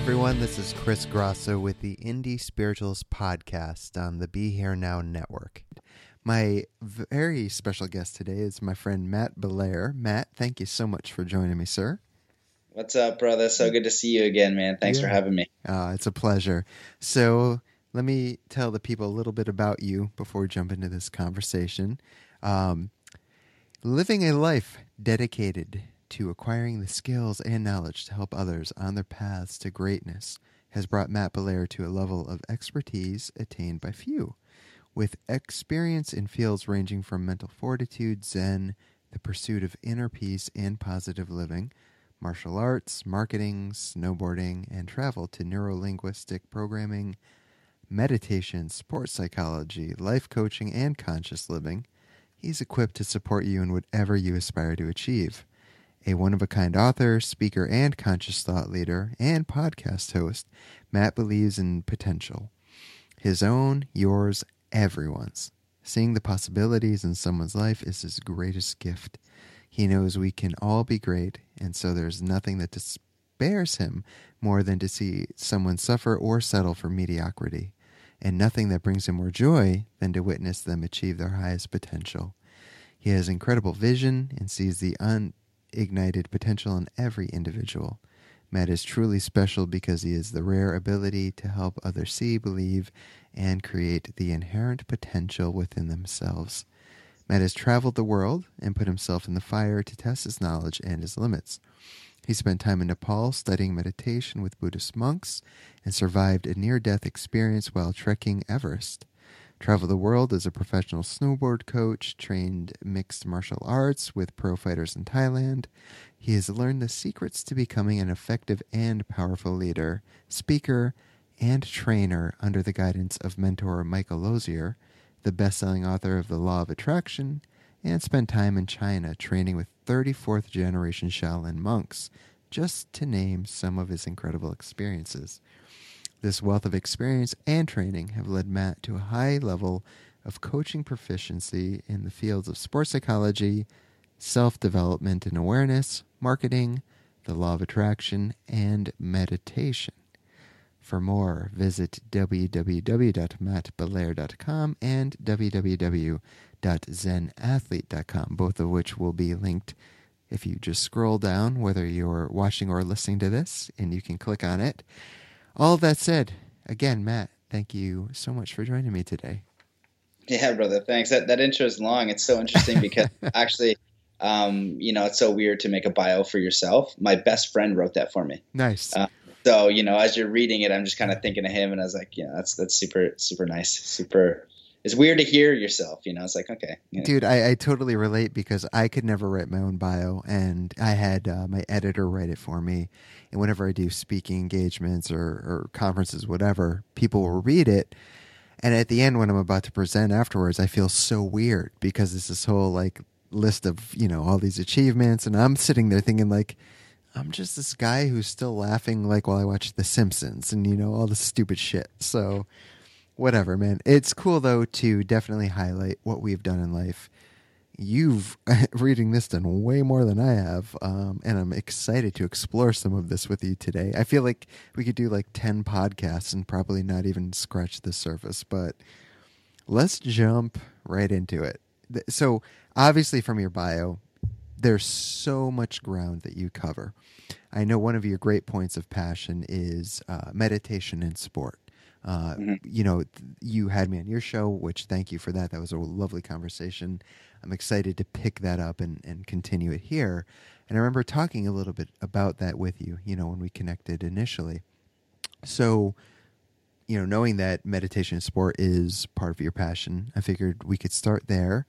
Everyone. This is Chris Grosso with the Indie Spiritualist podcast on the Be Here Now network. My very special guest today is my friend Matt Belair. Matt, thank you so much for joining me, sir. What's up, brother? So good to see you again, man. Thanks Yeah. for having me. Uh, it's a pleasure. So, let me tell the people a little bit about you before we jump into this conversation. Um, living a life dedicated to acquiring the skills and knowledge to help others on their paths to greatness has brought Matt Belair to a level of expertise attained by few. With experience in fields ranging from mental fortitude, Zen, the pursuit of inner peace and positive living, martial arts, marketing, snowboarding, and travel to neurolinguistic programming, meditation, sports psychology, life coaching, and conscious living, he's equipped to support you in whatever you aspire to achieve. A one of a kind author, speaker, and conscious thought leader, and podcast host, Matt believes in potential. His own, yours, everyone's. Seeing the possibilities in someone's life is his greatest gift. He knows we can all be great, and so there's nothing that despairs him more than to see someone suffer or settle for mediocrity, and nothing that brings him more joy than to witness them achieve their highest potential. He has incredible vision and sees the unignited potential in every individual. Matt is truly special because he has the rare ability to help others see, believe, and create the inherent potential within themselves. Matt has traveled the world and put himself in the fire to test his knowledge and his limits. He spent time in Nepal studying meditation with Buddhist monks and survived a near death experience while trekking Everest. Traveled the world as a professional snowboard coach, trained mixed martial arts with pro fighters in Thailand. He has learned the secrets to becoming an effective and powerful leader, speaker, and trainer under the guidance of mentor Michael Losier, the best selling author of The Law of Attraction, and spent time in China training with 34th generation Shaolin monks, just to name some of his incredible experiences. This wealth of experience and training have led Matt to a high level of coaching proficiency in the fields of sports psychology, self development and awareness, marketing, the law of attraction, and meditation. For more, visit www.mattbelair.com and www.zenathlete.com, both of which will be linked if you just scroll down, whether you're watching or listening to this, and you can click on it. All that said, again, Matt, thank you so much for joining me today. Yeah, brother. Thanks. That that intro is long. It's so interesting because actually, um, you know, it's so weird to make a bio for yourself. My best friend wrote that for me. Nice. Uh, So you know, as you're reading it, I'm just kind of thinking of him, and I was like, yeah, that's that's super super nice. Super. It's weird to hear yourself. You know, it's like okay. know. Dude, I, I totally relate because I could never write my own bio, and I had uh, my editor write it for me. And whenever I do speaking engagements or, or conferences, whatever, people will read it. And at the end, when I'm about to present afterwards, I feel so weird because it's this whole like list of you know all these achievements, and I'm sitting there thinking like, I'm just this guy who's still laughing like while I watch The Simpsons and you know all this stupid shit. So whatever, man. It's cool though to definitely highlight what we've done in life. you've reading this done way more than I have, um, and I'm excited to explore some of this with you today. I feel like we could do like ten podcasts and probably not even scratch the surface, but let's jump right into it. So, obviously, from your bio, there's so much ground that you cover. I know one of your great points of passion is uh, meditation and sport. Uh, mm-hmm. You know, you had me on your show, which thank you for that. That was a lovely conversation. I'm excited to pick that up and, and continue it here. And I remember talking a little bit about that with you, you know, when we connected initially. So, you know, knowing that meditation and sport is part of your passion, I figured we could start there.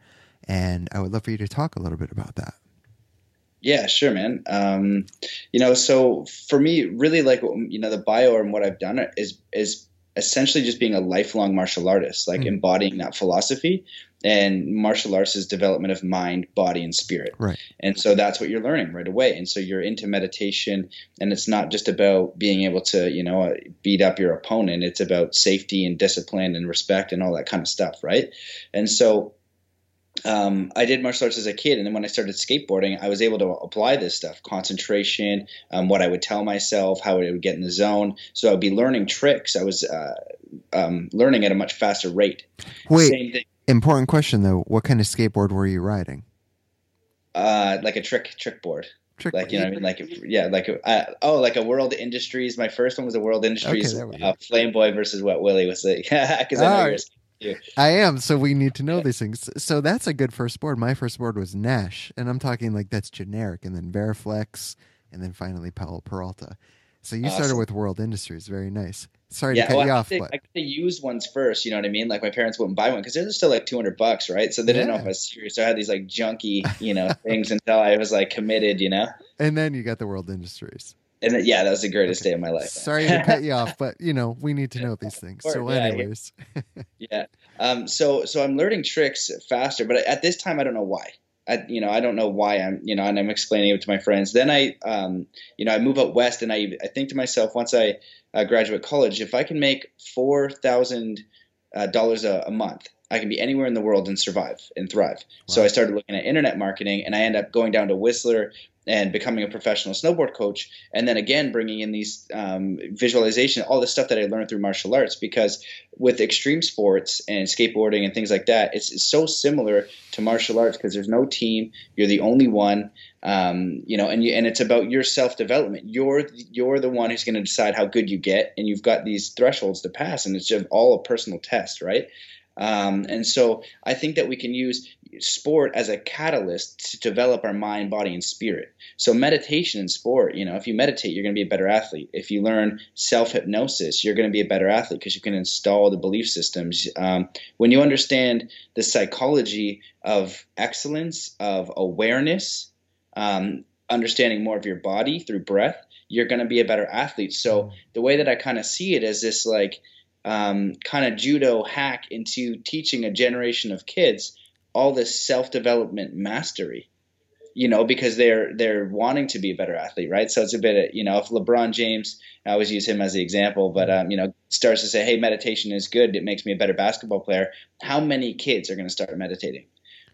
And I would love for you to talk a little bit about that. Yeah, sure, man. Um, you know, so for me, really like you know the bio and what I've done is is essentially just being a lifelong martial artist, like mm. embodying that philosophy. And martial arts is development of mind, body, and spirit. Right. And so that's what you're learning right away. And so you're into meditation, and it's not just about being able to, you know, beat up your opponent. It's about safety and discipline and respect and all that kind of stuff, right? And so um, I did martial arts as a kid, and then when I started skateboarding, I was able to apply this stuff: concentration, um, what I would tell myself, how I would get in the zone. So I would be learning tricks. I was uh, um, learning at a much faster rate. Wait, important question though: What kind of skateboard were you riding? Uh, like a trick trick board. Trick like you know, I mean, like yeah, like uh, oh, like a World Industries. My first one was a World Industries. Okay, uh, Flame Boy versus Wet Willie was like because I know I am. So we need to know these things. So that's a good first board. My first board was Nash, and I'm talking like that's generic, and then Variflex, and then finally Powell Peralta. So you awesome. started with World Industries. Very nice. Sorry yeah, to cut well, you I off. To, but... I could use ones first. You know what I mean? Like my parents wouldn't buy one because they're still like 200 bucks, right? So they didn't know if I was serious. So I had these like junky, you know, things until I was like committed, you know? And then you got the World Industries and yeah, that was the greatest okay. day of my life. Sorry to cut you off, but you know we need to know these things. So, anyways, yeah. Um. So, so I'm learning tricks faster, but at this time, I don't know why. I, you know, I don't know why I'm, you know, and I'm explaining it to my friends. Then I, um, you know, I move out west, and I, I think to myself, once I uh, graduate college, if I can make four thousand uh, dollars a month, I can be anywhere in the world and survive and thrive. Wow. So I started looking at internet marketing, and I end up going down to Whistler and becoming a professional snowboard coach and then again bringing in these um, visualization all the stuff that i learned through martial arts because with extreme sports and skateboarding and things like that it's, it's so similar to martial arts because there's no team you're the only one um, you know and you, and it's about your self development you're you're the one who's going to decide how good you get and you've got these thresholds to pass and it's just all a personal test right um, and so I think that we can use sport as a catalyst to develop our mind, body, and spirit. So meditation and sport, you know, if you meditate, you're going to be a better athlete. If you learn self hypnosis, you're going to be a better athlete because you can install the belief systems. Um, when you understand the psychology of excellence, of awareness, um, understanding more of your body through breath, you're going to be a better athlete. So the way that I kind of see it is this like um, kind of judo hack into teaching a generation of kids all this self development mastery you know, because they're they're wanting to be a better athlete, right? So it's a bit, of, you know, if LeBron James, I always use him as the example, but um, you know, starts to say, "Hey, meditation is good. It makes me a better basketball player." How many kids are going to start meditating,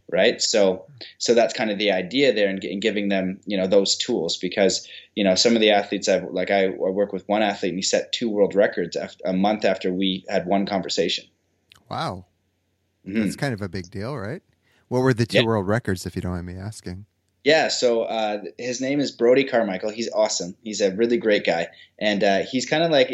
right? So, so that's kind of the idea there, and in, in giving them, you know, those tools, because you know, some of the athletes I've like, I, I work with one athlete, and he set two world records after, a month after we had one conversation. Wow, mm-hmm. that's kind of a big deal, right? What were the two yeah. world records, if you don't mind me asking? Yeah, so uh, his name is Brody Carmichael. He's awesome. He's a really great guy, and uh, he's kind of like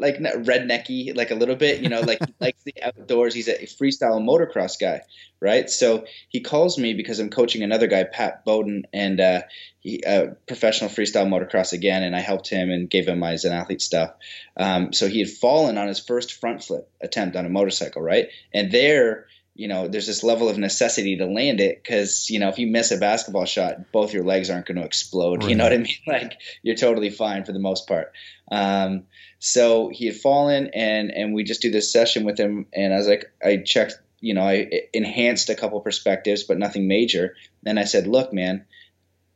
like rednecky, like a little bit. You know, like he likes the outdoors. He's a freestyle motocross guy, right? So he calls me because I'm coaching another guy, Pat Bowden, and uh, he uh, professional freestyle motocross again, and I helped him and gave him my Zen athlete stuff. Um, so he had fallen on his first front flip attempt on a motorcycle, right? And there you know, there's this level of necessity to land it because, you know, if you miss a basketball shot, both your legs aren't going to explode. Right. You know what I mean? Like you're totally fine for the most part. Um, so he had fallen and, and we just do this session with him. And I was like, I checked, you know, I enhanced a couple perspectives, but nothing major. And I said, look, man,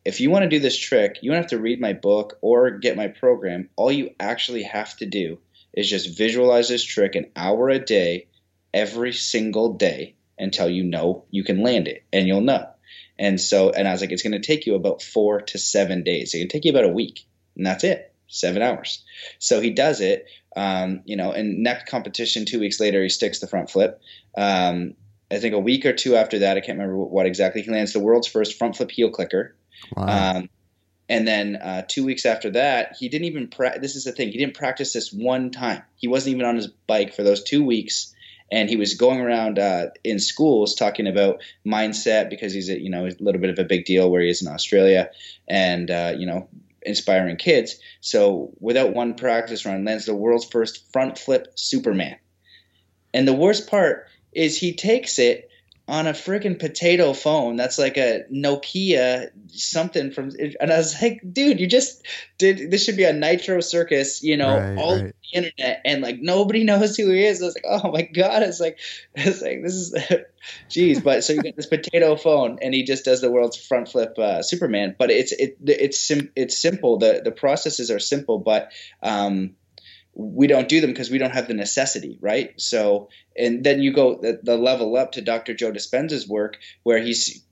if you want to do this trick, you don't have to read my book or get my program. All you actually have to do is just visualize this trick an hour a day every single day until you know you can land it and you'll know. And so, and I was like, it's going to take you about four to seven days. It can take you about a week, and that's it, seven hours. So he does it. Um, you know, and next competition, two weeks later, he sticks the front flip. Um, I think a week or two after that, I can't remember what exactly. He lands the world's first front flip heel clicker. Wow. Um, and then uh, two weeks after that, he didn't even. Pra- this is the thing. He didn't practice this one time. He wasn't even on his bike for those two weeks, and he was going around uh, in schools talking about mindset because he's a you know a little bit of a big deal where he is in Australia, and uh, you know inspiring kids. So without one practice run, lands the world's first front flip Superman. And the worst part is he takes it on a freaking potato phone. That's like a Nokia something from and I was like dude you just did this should be a Nitro Circus you know right, all right. the internet. And like nobody knows who he is. I was like oh my god. It's like it's like this is jeez but so you get this potato phone and he just does the world's front flip uh, Superman. But it's it it's sim- it's simple. The the processes are simple. But um we don't do them because we don't have the necessity, right? So, and then you go the, the level up to Dr. Joe Dispenza's work, where he's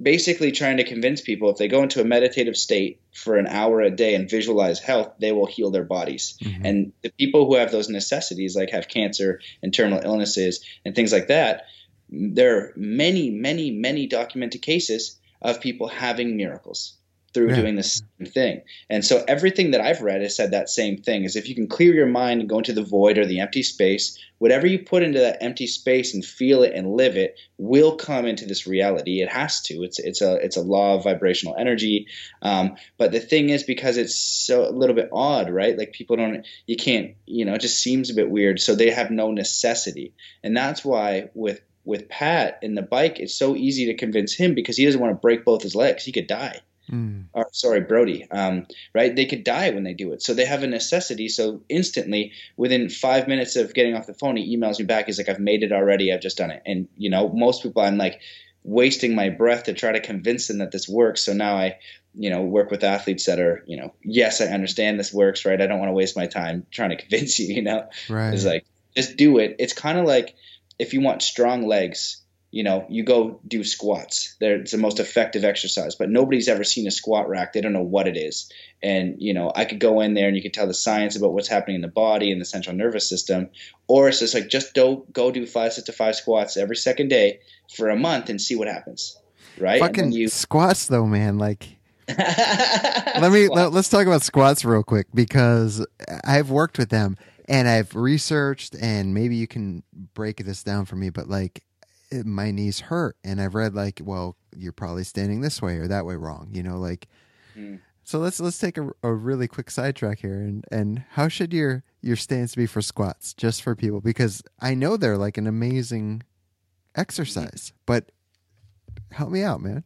basically trying to convince people if they go into a meditative state for an hour a day and visualize health, they will heal their bodies. Mm-hmm. And the people who have those necessities, like have cancer and terminal illnesses and things like that, there are many, many, many documented cases of people having miracles through yeah. doing the same thing. And so everything that I've read has said that same thing is if you can clear your mind and go into the void or the empty space, whatever you put into that empty space and feel it and live it will come into this reality. It has to. It's it's a it's a law of vibrational energy. Um, but the thing is because it's so a little bit odd, right? Like people don't you can't, you know, it just seems a bit weird. So they have no necessity. And that's why with with Pat in the bike, it's so easy to convince him because he doesn't want to break both his legs. He could die. Mm. Or, sorry, Brody. Um, right? They could die when they do it. So they have a necessity. So instantly, within five minutes of getting off the phone, he emails me back. He's like, "I've made it already. I've just done it." And you know, most people, I'm like wasting my breath to try to convince them that this works. So now I, you know, work with athletes that are, you know, yes, I understand this works, right? I don't want to waste my time trying to convince you. You know, right? It's like just do it. It's kind of like if you want strong legs you know, you go do squats. They're, it's the most effective exercise, but nobody's ever seen a squat rack. They don't know what it is. And, you know, I could go in there and you could tell the science about what's happening in the body and the central nervous system. Or it's just like, just do, go do five sets of five squats every second day for a month and see what happens. Right. Fucking you... squats though, man. Like, let me, let, let's talk about squats real quick because I've worked with them and I've researched and maybe you can break this down for me, but like, my knees hurt and i've read like well you're probably standing this way or that way wrong you know like mm. so let's let's take a, a really quick sidetrack here and and how should your your stance be for squats just for people because i know they're like an amazing exercise mm. but help me out man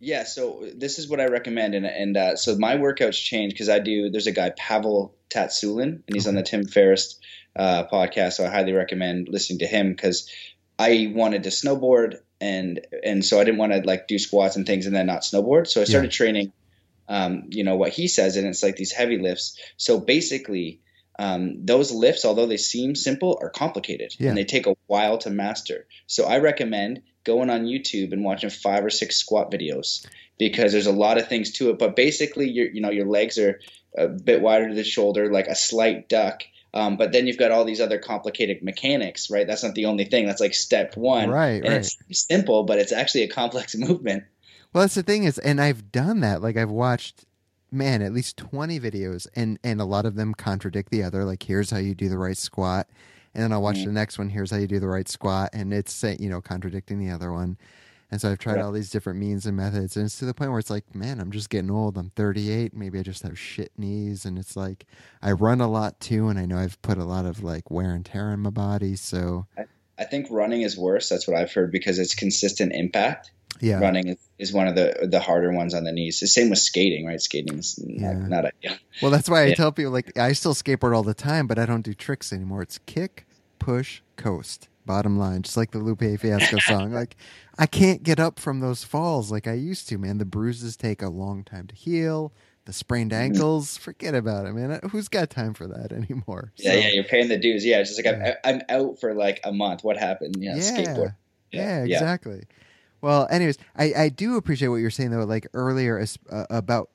yeah so this is what i recommend and and uh, so my workouts change because i do there's a guy pavel tsatsouline and he's okay. on the tim ferriss uh, podcast so i highly recommend listening to him because I wanted to snowboard and and so I didn't want to like do squats and things and then not snowboard. So I started yeah. training, um, you know what he says, and it's like these heavy lifts. So basically, um, those lifts, although they seem simple, are complicated yeah. and they take a while to master. So I recommend going on YouTube and watching five or six squat videos because there's a lot of things to it. But basically, your you know your legs are a bit wider to the shoulder, like a slight duck, um, but then you've got all these other complicated mechanics, right? That's not the only thing. That's like step one. Right. And right. it's simple, but it's actually a complex movement. Well, that's the thing is, and I've done that. Like I've watched, man, at least twenty videos, and and a lot of them contradict the other. Like here's how you do the right squat, and then I'll watch mm-hmm. the next one. Here's how you do the right squat, and it's you know contradicting the other one. And so I've tried all these different means and methods, and it's to the point where it's like, man, I'm just getting old. I'm 38. Maybe I just have shit knees, and it's like I run a lot too, and I know I've put a lot of like wear and tear on my body. So I, I think running is worse. That's what I've heard because it's consistent impact. Yeah, running is, is one of the the harder ones on the knees. The same with skating, right? Skating is not, yeah. not ideal. Well, that's why I yeah. tell people like I still skateboard all the time, but I don't do tricks anymore. It's kick, push, coast. Bottom line, just like the Lupe Fiasco song. Like I can't get up from those falls like I used to, man. The bruises take a long time to heal. The sprained mm-hmm. ankles, forget about it, man. Who's got time for that anymore? Yeah, so, yeah, you're paying the dues. Yeah, it's just like yeah. I'm, I'm out for like a month. What happened? yeah, skateboard. Yeah, yeah, exactly. Well, anyways, I, I do appreciate what you're saying though. Like earlier uh, about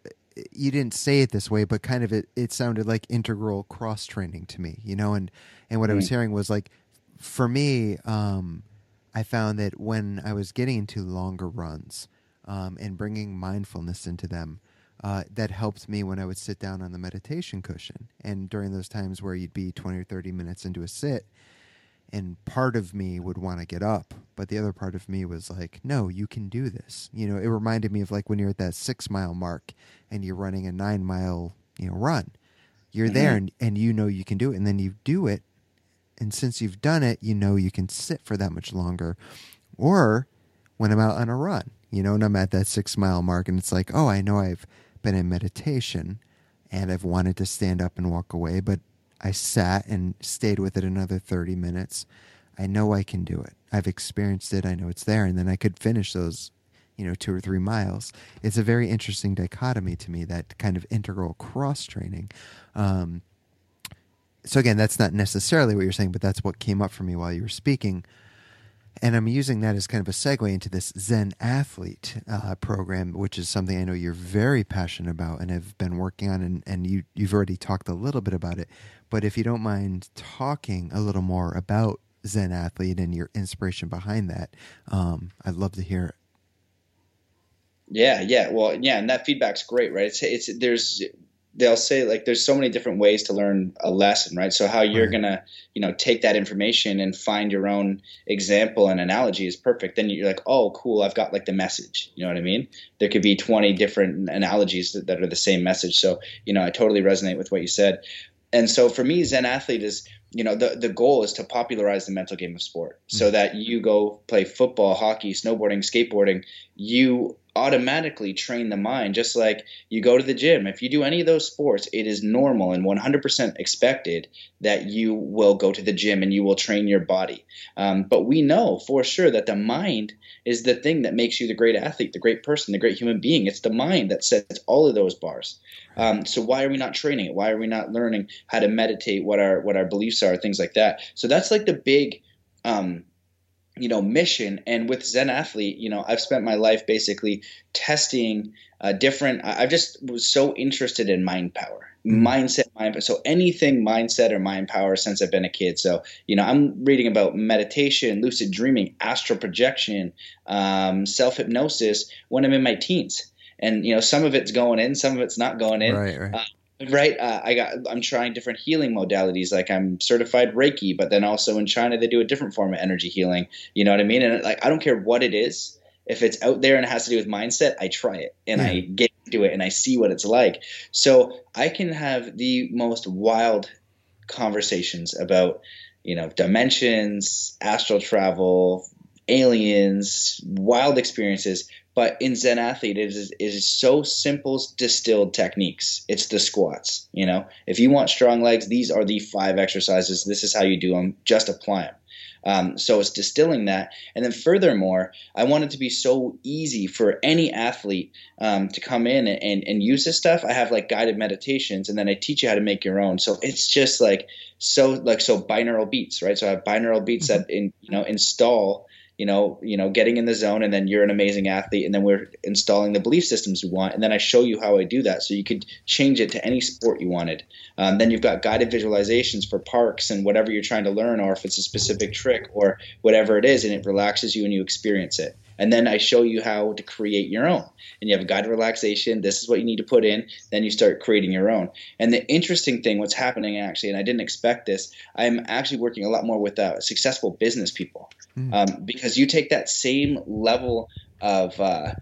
you didn't say it this way, but kind of it, it sounded like integral cross training to me, you know. And and what mm. I was mm. hearing was like, for me, um, I found that when I was getting into longer runs um, and bringing mindfulness into them, uh, that helped me when I would sit down on the meditation cushion. And during those times where you'd be 20 or 30 minutes into a sit, and part of me would want to get up, but the other part of me was like, no, you can do this. You know, it reminded me of like when you're at that six mile mark and you're running a nine mile, you know, run. You're mm-hmm. there and, and you know you can do it. And then you do it. And since you've done it, you know you can sit for that much longer. Or when I'm out on a run, you know, and I'm at that six mile mark and it's like, oh, I know I've been in meditation and I've wanted to stand up and walk away, but I sat and stayed with it another 30 minutes. I know I can do it. I've experienced it. I know it's there. And then I could finish those, you know, two or three miles. It's a very interesting dichotomy to me, that kind of integral cross training. Um, so, again, that's not necessarily what you're saying, but that's what came up for me while you were speaking and I'm using that as kind of a segue into this Zen athlete uh, program, which is something I know you're very passionate about and have been working on, and, and you you've already talked a little bit about it. But if you don't mind talking a little more about Zen athlete and your inspiration behind that, um, I'd love to hear it. Yeah, yeah, well, yeah, and that feedback's great, right? It's it's there's they'll say like there's so many different ways to learn a lesson right? So how you're right. gonna you know take that information and find your own example and analogy is perfect. Then you're like oh cool i've got like the message. You know what i mean? There could be 20 different analogies that, that are the same message. So you know i totally resonate with what you said. And so for me zen athlete is you know the the goal is to popularize the mental game of sport. So mm-hmm. that you go play football hockey snowboarding skateboarding you automatically train the mind just like you go to the gym. If you do any of those sports it is normal and 100% expected that you will go to the gym and you will train your body. Um, but we know for sure that the mind is the thing that makes you the great athlete the great person the great human being. It's the mind that sets all of those bars. Um, so why are we not training it? Why are we not learning how to meditate what our what our beliefs are things like that? So that's like the big um, you know mission and with zen athlete you know i've spent my life basically testing uh, different I've just was so interested in mind power mm-hmm. mindset mind so anything mindset or mind power since i've been a kid so you know i'm reading about meditation lucid dreaming astral projection um, self-hypnosis when i'm in my teens and you know some of it's going in some of it's not going in right, right. Uh, right uh, i got i'm trying different healing modalities like i'm certified reiki but then also in china they do a different form of energy healing you know what i mean and like i don't care what it is if it's out there and it has to do with mindset i try it and yeah. i get into it and i see what it's like so i can have the most wild conversations about you know dimensions astral travel aliens wild experiences but in Zen Athlete, it is, it is so simple, distilled techniques. It's the squats. You know, if you want strong legs, these are the five exercises. This is how you do them. Just apply them. Um, so it's distilling that. And then furthermore, I want it to be so easy for any athlete um, to come in and, and, and, use this stuff. I have like guided meditations and then I teach you how to make your own. So it's just like so like so binaural beats, right? So I have binaural beats mm-hmm. that in you know install you know, you know, getting in the zone, and then you're an amazing athlete, and then we're installing the belief systems we want, and then I show you how I do that, so you could change it to any sport you wanted. Um, then you've got guided visualizations for parks and whatever you're trying to learn, or if it's a specific trick or whatever it is, and it relaxes you and you experience it. And then I show you how to create your own. And you have a guided relaxation. This is what you need to put in. Then you start creating your own. And the interesting thing, what's happening actually, and I didn't expect this, I'm actually working a lot more with uh, successful business people mm. um, because you take that same level of uh,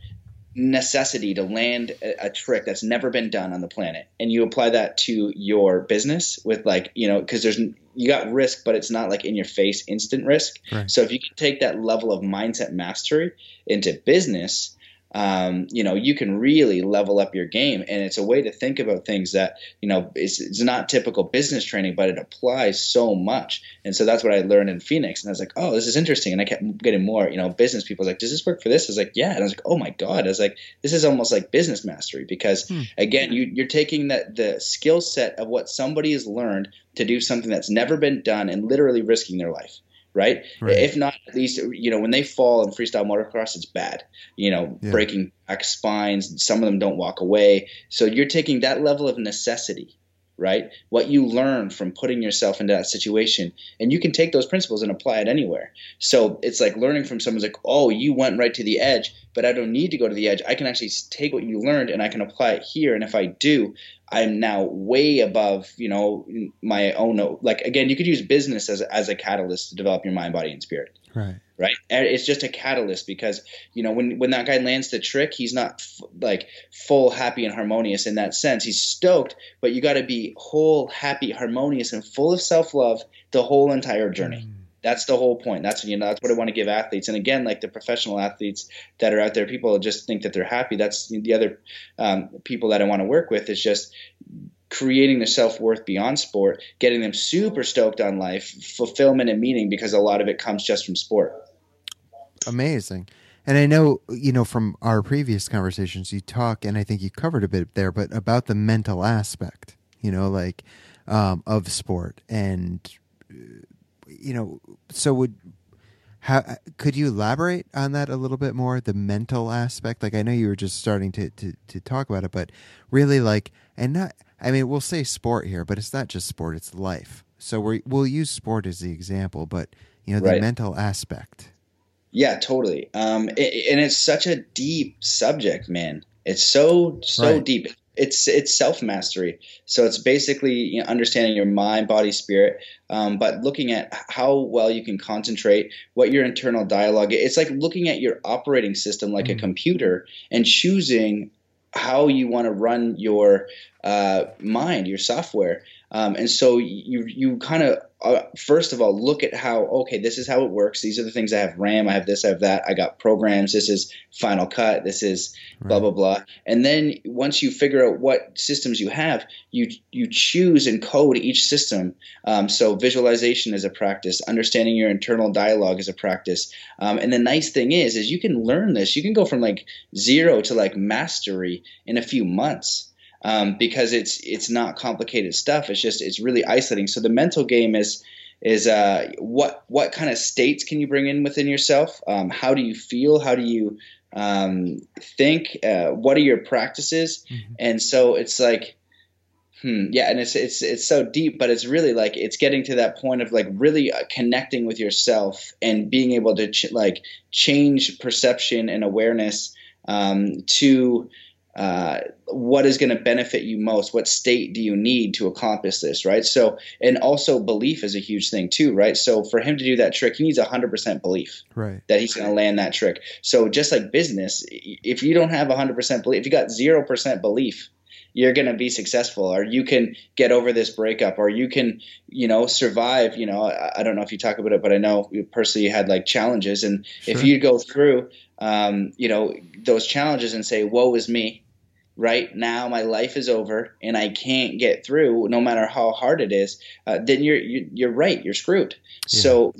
necessity to land a, a, trick that's never been done on the planet and you apply that to your business with like you know because there's you got risk but it's not like in your face instant risk right. so if you can take that level of mindset mastery into business um, you know, you can really level up your game. And it's a way to think about things that, you know, it's, it's not typical business training, but it applies so much. And so that's what I learned in Phoenix. And I was like, oh, this is interesting. And I kept getting more, you know, business people like, does this work for this? I was like, yeah. And I was like, oh my God. I was like, this is almost like business mastery because hmm. again, you, you're taking that the skill set of what somebody has learned to do something that's never been done and literally risking their life right? Right. If not, at least you know when they fall in freestyle motocross, it's bad. You know, Yeah. breaking back spines. Some of them don't walk away. So you're taking that level of necessity, right? What you learn from putting yourself into that situation, and you can take those principles and apply it anywhere. So it's like learning from someone's like, oh, you went right to the edge, but I don't need to go to the edge. I can actually take what you learned and I can apply it here. And if I do, I'm now way above, you know, my own. Like again, you could use business as as a catalyst to develop your mind, body, and spirit Right. right? And It's just a catalyst because you know when when that guy lands the trick, he's not f- like full happy and harmonious in that sense. He's stoked, but you got to be whole, happy, harmonious, and full of self love the whole entire journey. Mm. That's the whole point. That's you know that's what I want to give athletes. And again, like the professional athletes that are out there, people just think that they're happy. That's the other um, people that I want to work with. Is just creating the self worth beyond sport, getting them super stoked on life, fulfillment and meaning, because a lot of it comes just from sport. Amazing. And I know, you know, from our previous conversations, you talk, and I think you covered a bit there, but about the mental aspect, you know, like um, of sport. And, uh, you know, so would, how could you elaborate on that a little bit more? The mental aspect? Like, I know you were just starting to, to, to talk about it, but really, like, and not, I mean, we'll say sport here, but it's not just sport, it's life. So we we'll use sport as the example, but, you know, the Right. mental aspect. Yeah, totally. Um, it, and it's such a deep subject, man. It's so so Right. deep. It's it's self mastery. So it's basically you know, understanding your mind, body, spirit, um, but looking at how well you can concentrate, what your internal dialogue. It's like looking at your operating system like a Mm. computer and choosing how you want to run your uh, mind, your software. Um, and so you you kind of uh, first of all look at how okay this is how it works. These are the things I have RAM, I have this, I have that. I got programs. This is Final Cut. This is blah blah blah. And then once you figure out what systems you have, you you choose and code each system. Um, so visualization is a practice. Understanding your internal dialogue is a practice. Um, and the nice thing is, is you can learn this. You can go from like zero to like mastery in a few months um, because it's it's not complicated stuff. It's just it's really isolating. So the mental game is is uh, what what kind of states can you bring in within yourself? Um, how do you feel? How do you um, think? Uh, what are your practices? Mhm. And so it's like. Hmm, yeah, and it's it's it's so deep, but it's really like it's getting to that point of like really uh, connecting with yourself and being able to ch- like change perception and awareness um, to uh, what is going to benefit you most? What state do you need to accomplish this right? So and also belief is a huge thing too right? So for him to do that trick he needs 100% belief Right. that he's going to land that trick. So just like business if you don't have 100% belief if you got 0% belief you're going to be successful. Or you can get over this breakup or you can you know survive you know i, I don't know if you talk about it but i know personally you had like challenges. And if you go through um, you know those challenges and say woe is me right now my life is over and i can't get through no matter how hard it is uh, then you're, you're you're right you're screwed. So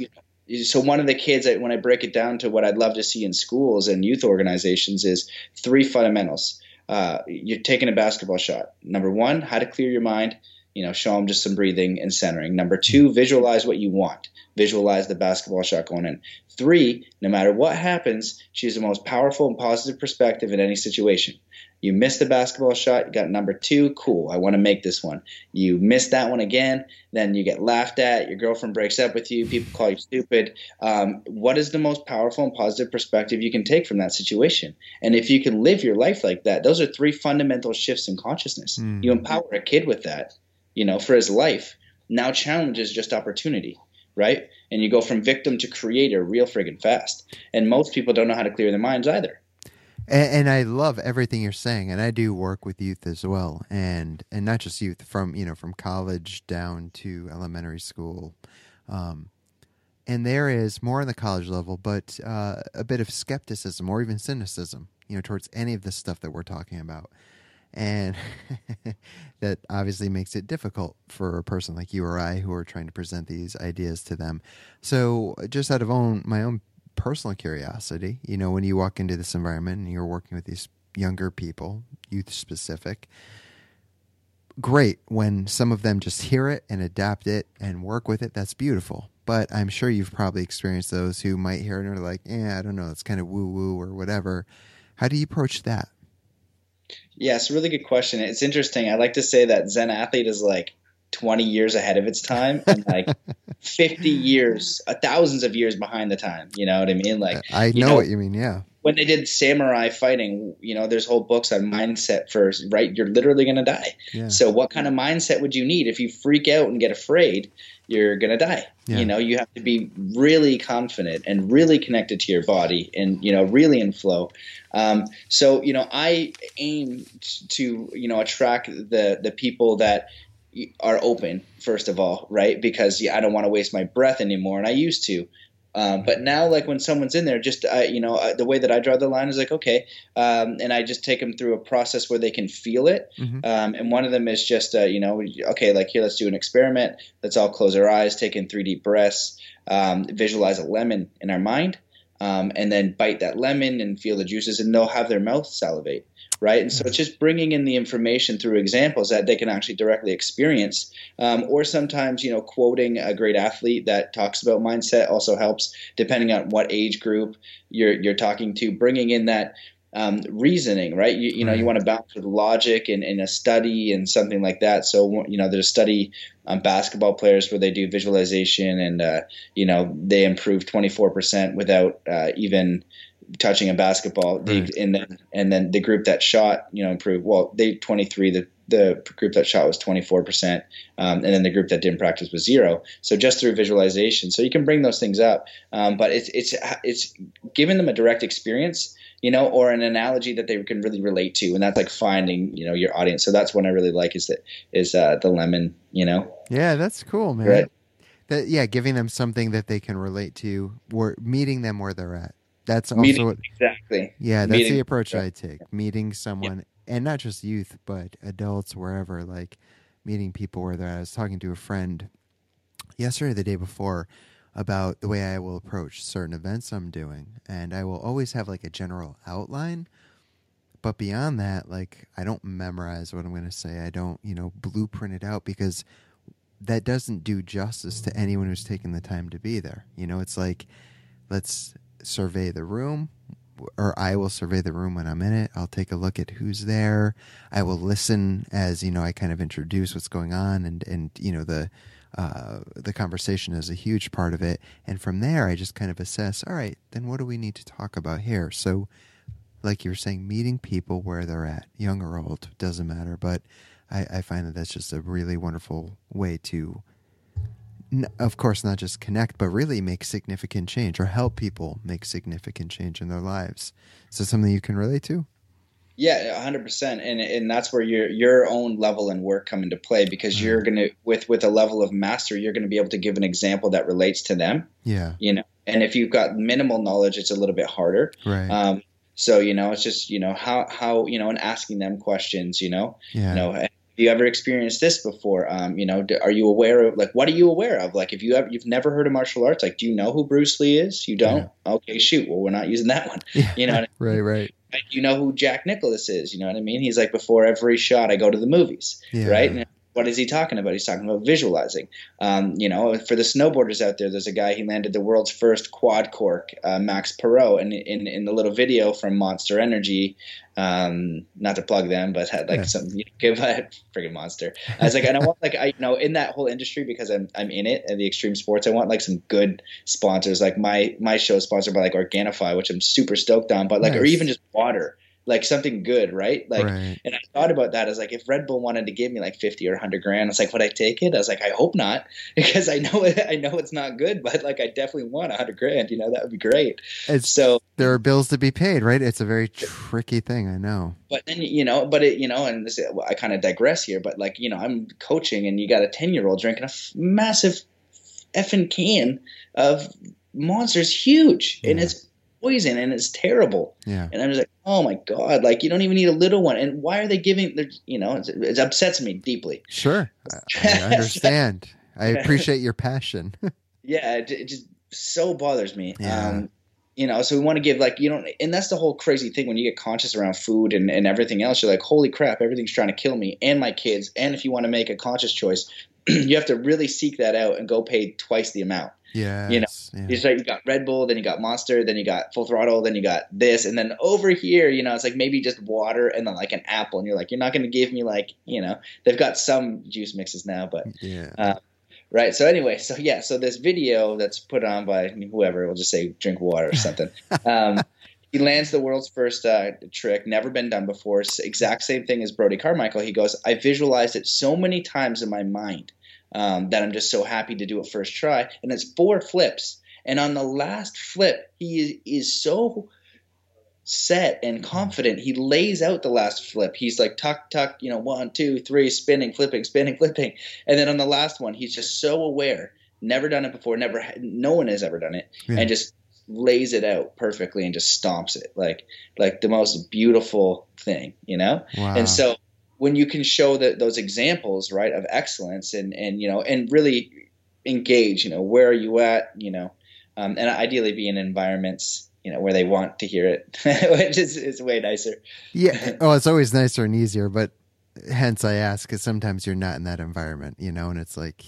so one of the kids I, when i break it down to what i'd love to see in schools and youth organizations is three fundamentals. Uh, you're taking a basketball shot. Number one how to clear your mind you know show them just some breathing and centering number two visualize what you want visualize the basketball shot going in three no matter what happens choose the most powerful and positive perspective in any situation you miss the basketball shot, you got number two, cool, I want to make this one. You miss that one again, then you get laughed at, your girlfriend breaks up with you, people call you stupid. Um, what is the most powerful and positive perspective you can take from that situation? And if you can live your life like that, those are three fundamental shifts in consciousness. Mm. You empower a kid with that, you know, for his life. Now challenge is just opportunity, right? And you go from victim to creator real friggin' fast. And most people don't know how to clear their minds either. And, and I love everything you're saying, and I do work with youth as well, and and not just youth from you know from college down to elementary school, um, and there is more on the college level, but uh, a bit of skepticism or even cynicism, you know, towards any of the stuff that we're talking about, and that obviously makes it difficult for a person like you or I who are trying to present these ideas to them. So, just out of own my own personal curiosity, you know, when you walk into this environment and you're working with these younger people, youth specific, great when some of them just hear it and adapt it and work with it. That's beautiful. But I'm sure you've probably experienced those who might hear it and are like, yeah, I don't know, it's kind of woo woo or whatever. How do you approach that? Yeah, it's a really good question. It's interesting. I like to say that Zen Athlete is like 20 years ahead of its time and like 50 years, uh, thousands of years behind the time. You know what I mean? Like, I know, know what you mean. Yeah. When they did samurai fighting, you know, there's whole books on mindset first, right? You're literally going to die. Yeah. So, what kind of mindset would you need if you freak out and get afraid? You're going to die. Yeah. You know, you have to be really confident and really connected to your body and, you know, really in flow. Um, so, you know, I aim to, you know, attract the, the people that, are open first of all, right? Because yeah, I don't want to waste my breath anymore, and I used to. Um, but now, like when someone's in there, just uh, you know, uh, the way that I draw the line is like, okay, um, and I just take them through a process where they can feel it. Mm-hmm. Um, and one of them is just, uh, you know, okay, like here, let's do an experiment. Let's all close our eyes, take in three deep breaths, um, visualize a lemon in our mind, um, and then bite that lemon and feel the juices, and they'll have their mouth salivate right? And so it's just bringing in the information through examples that they can actually directly experience. Um, or sometimes, you know, quoting a great athlete that talks about mindset also helps, depending on what age group you're you're talking to. Bringing in that um, reasoning, right? You, you know, you want to balance with logic and, and, a study and something like that. So, you know, there's a study on basketball players where they do visualization and, uh, you know, they improve 24% without uh, even touching a basketball. Right. and then and then the group that shot, you know, improved. Well, they 23. The the group that shot was 24 percent, um, and then the group that didn't practice was zero. So just through visualization, so you can bring those things up. Um, but it's it's it's giving them a direct experience. You know, or an analogy that they can really relate to, and that's like finding, you know, your audience. So that's one I really like is that is uh, the lemon. You know. Yeah, that's cool, man. Right? That yeah, giving them something that they can relate to, or meeting them where they're at. That's also meeting, what, exactly. Yeah, that's meeting, the approach I take. Meeting someone, yeah. and not just youth, but adults wherever. Like meeting people where they're. At. I was talking to a friend yesterday, the day before, about the way I will approach certain events I'm doing, and I will always have like a general outline. But beyond that, like I don't memorize what I'm going to say. I don't, you know, blueprint it out because that doesn't do justice to anyone who's taken the time to be there. You know, it's like let's survey the room or I will survey the room when I'm in it. I'll take a look at who's there. I will listen as you know I kind of introduce what's going on, and and you know the uh, the conversation is a huge part of it. And from there, I just kind of assess. All right, then what do we need to talk about here? So, like you were saying, meeting people where they're at, young or old, doesn't matter. But I, I find that that's just a really wonderful way to of course, not just connect, but really make significant change or help people make significant change in their lives. Is this something you can relate to? Yeah, hundred percent, and and that's where your your own level and work come into play because right. you're gonna with with a level of mastery, you're gonna be able to give an example that relates to them. Yeah, you know, and if you've got minimal knowledge, it's a little bit harder. Right. Um, so you know, it's just you know how how you know, and asking them questions. You know, yeah. you know, have you ever experienced this before? Um, you know, are you aware of like what are you aware of? Like, if you have you've never heard of martial arts, like, do you know who Bruce Lee is? You don't? Yeah. Okay, shoot. Well, we're not using that one. Yeah. You know, I mean? right, right. Like, you know who Jack Nicklaus is? You know what I mean? He's like before every shot, I go to the movies, yeah. right? And what is he talking about? He's talking about visualizing. Um, you know, for the snowboarders out there, there's a guy he landed the world's first quad cork, uh, Max Parrot, and in, in the little video from Monster Energy, um, not to plug them, but had like yeah. some you know, give a friggin' monster. I was like, and I want like I you know in that whole industry because I'm I'm in it and the extreme sports. I want like some good sponsors. Like my my show is sponsored by like Organifi, which I'm super stoked on. But like nice. or even just water like something good, right? Like, right. and I thought about that as like, if Red Bull wanted to give me like 50 or 100 grand, it's like, would I take it? I was like, I hope not, because I know it, I know it's not good, but like, I definitely want 100 grand, you know, that would be great. It's, so there are bills to be paid, right? It's a very tricky thing. I know. But then, you know, but it, you know, and this, I kind of digress here, but like, you know, I'm coaching and you got a 10 year old drinking a f- massive effing can of monsters huge yeah. and it's poison and it's terrible. Yeah. And I'm just like, oh my god, like you don't even need a little one. And why are they giving? You know, it upsets me deeply. Sure, I, understand. I appreciate your passion. yeah, it, it, just so bothers me. Yeah. Um, you know so we want to give like you know and that's the whole crazy thing when you get conscious around food and, and everything else you're like holy crap everything's trying to kill me and my kids and if you want to make a conscious choice you have to really seek that out and go pay twice the amount yeah you know yeah. it's like you got red bull then you got monster then you got full throttle then you got this and then over here you know it's like maybe just water and then like an apple and you're like you're not going to give me like you know they've got some juice mixes now but yeah. uh, right so anyway so yeah so this video that's put on by whoever we'll just say drink water or something. Um, he lands the world's first uh, trick never been done before exact same thing as brody carmichael. He goes i visualized it so many times in my mind um, that i'm just so happy to do it first try and it's four flips and on the last flip he is, is so set and confident. He lays out the last flip. He's like tuck tuck, you know, one, two, three, spinning, flipping, spinning, flipping, and then on the last one, he's just so aware. Never done it before. Never, no one has ever done it, Yeah. and just lays it out perfectly and just stomps it like like the most beautiful thing, you know. wow And so when you can show that those examples, right, of excellence and and you know and really engage, you know, where are you at, you know, um, and ideally be in environments, you know, where they want to hear it, which is is way nicer. Yeah. Oh, it's always nicer and easier, but hence I ask because sometimes you're not in that environment, you know, and it's like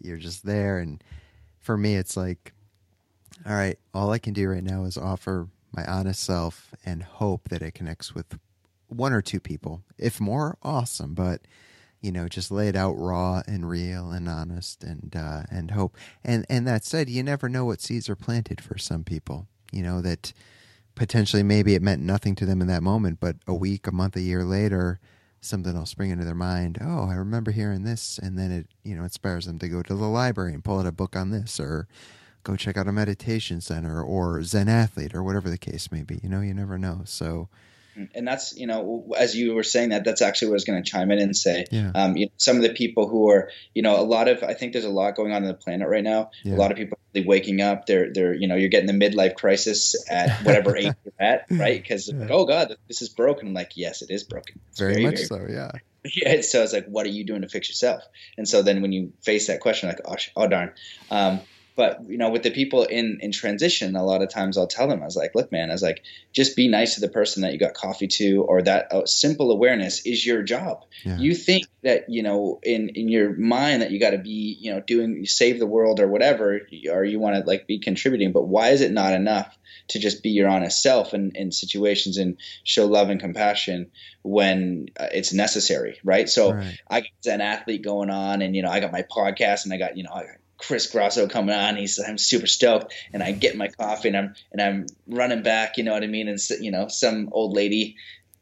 you're just there. And for me, it's like, all right, all I can do right now is offer my honest self and hope that it connects with one or two people. If more, awesome. But you know, just lay it out raw and real and honest and uh, and hope. And and that said, you never know what seeds are planted for some people. You know that potentially maybe it meant nothing to them in that moment, but a week, a month, a year later, something will spring into their mind. Oh, I remember hearing this, and then it you know inspires them to go to the library and pull out a book on this, or go check out a meditation center or Zen athlete or whatever the case may be. You know, you never know. So and that's you know as you were saying that that's actually what I was going to chime in and say yeah, um, you know, some of the people who are you know a lot of I think there's a lot going on in the planet right now Yeah. a lot of people really waking up they're they're you know you're getting the midlife crisis at whatever age you're at right because Yeah. like, oh god this is broken I'm like yes it is broken it's very, much so. Yeah, yeah, so it's like, what are you doing to fix yourself? And so then when you face that question, like, oh, oh darn. Um, but you know, with the people in in transition, a lot of times I'll tell them, I was like, look, man, I was like, just be nice to the person that you got coffee to, or that uh, simple awareness is your job. yeah, You think that you know in in your mind that you got to be you know doing save the world or whatever, or you want to like be contributing, but why is it not enough? To just be your honest self in, in situations and show love and compassion when uh, it's necessary, right? So right. I got an athlete going on, and you know, I got my podcast, and I got you know, I got Chris Grosso coming on. He's I'm super stoked, and I get my coffee, and I'm and I'm running back. You know what I mean? And you know, some old lady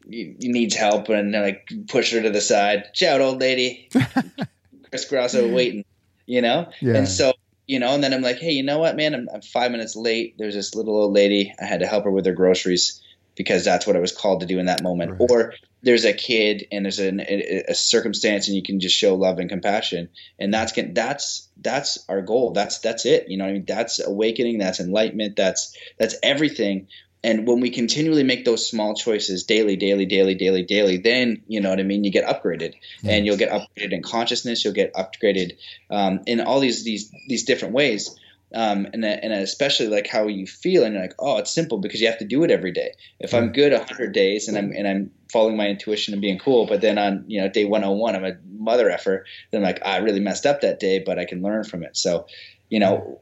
needs help, and I like push her to the side. Shout, old lady. Chris Grosso waiting. You know, Yeah. and so. You know, and then I'm like, hey, you know what, man? I'm, I'm five minutes late. There's this little old lady. I had to help her with her groceries because that's what I was called to do in that moment. Right. Or there's a kid and there's an, a, a circumstance and you can just show love and compassion. And that's that's that's our goal. That's that's it. You know what i mean? That's awakening. That's enlightenment. That's that's everything. And when we continually make those small choices daily daily daily daily daily then you know what i mean? You get upgraded. And you'll get upgraded in consciousness. You'll get upgraded um, in all these these these different ways um, and, and especially like how you feel and you're like oh it's simple because you have to do it every day. If i'm good 100 days and i'm and i'm following my intuition and being cool but then on you know day 101 i'm a mother effer then I'm like "Ah, i really messed up that day but i can learn from it. So you know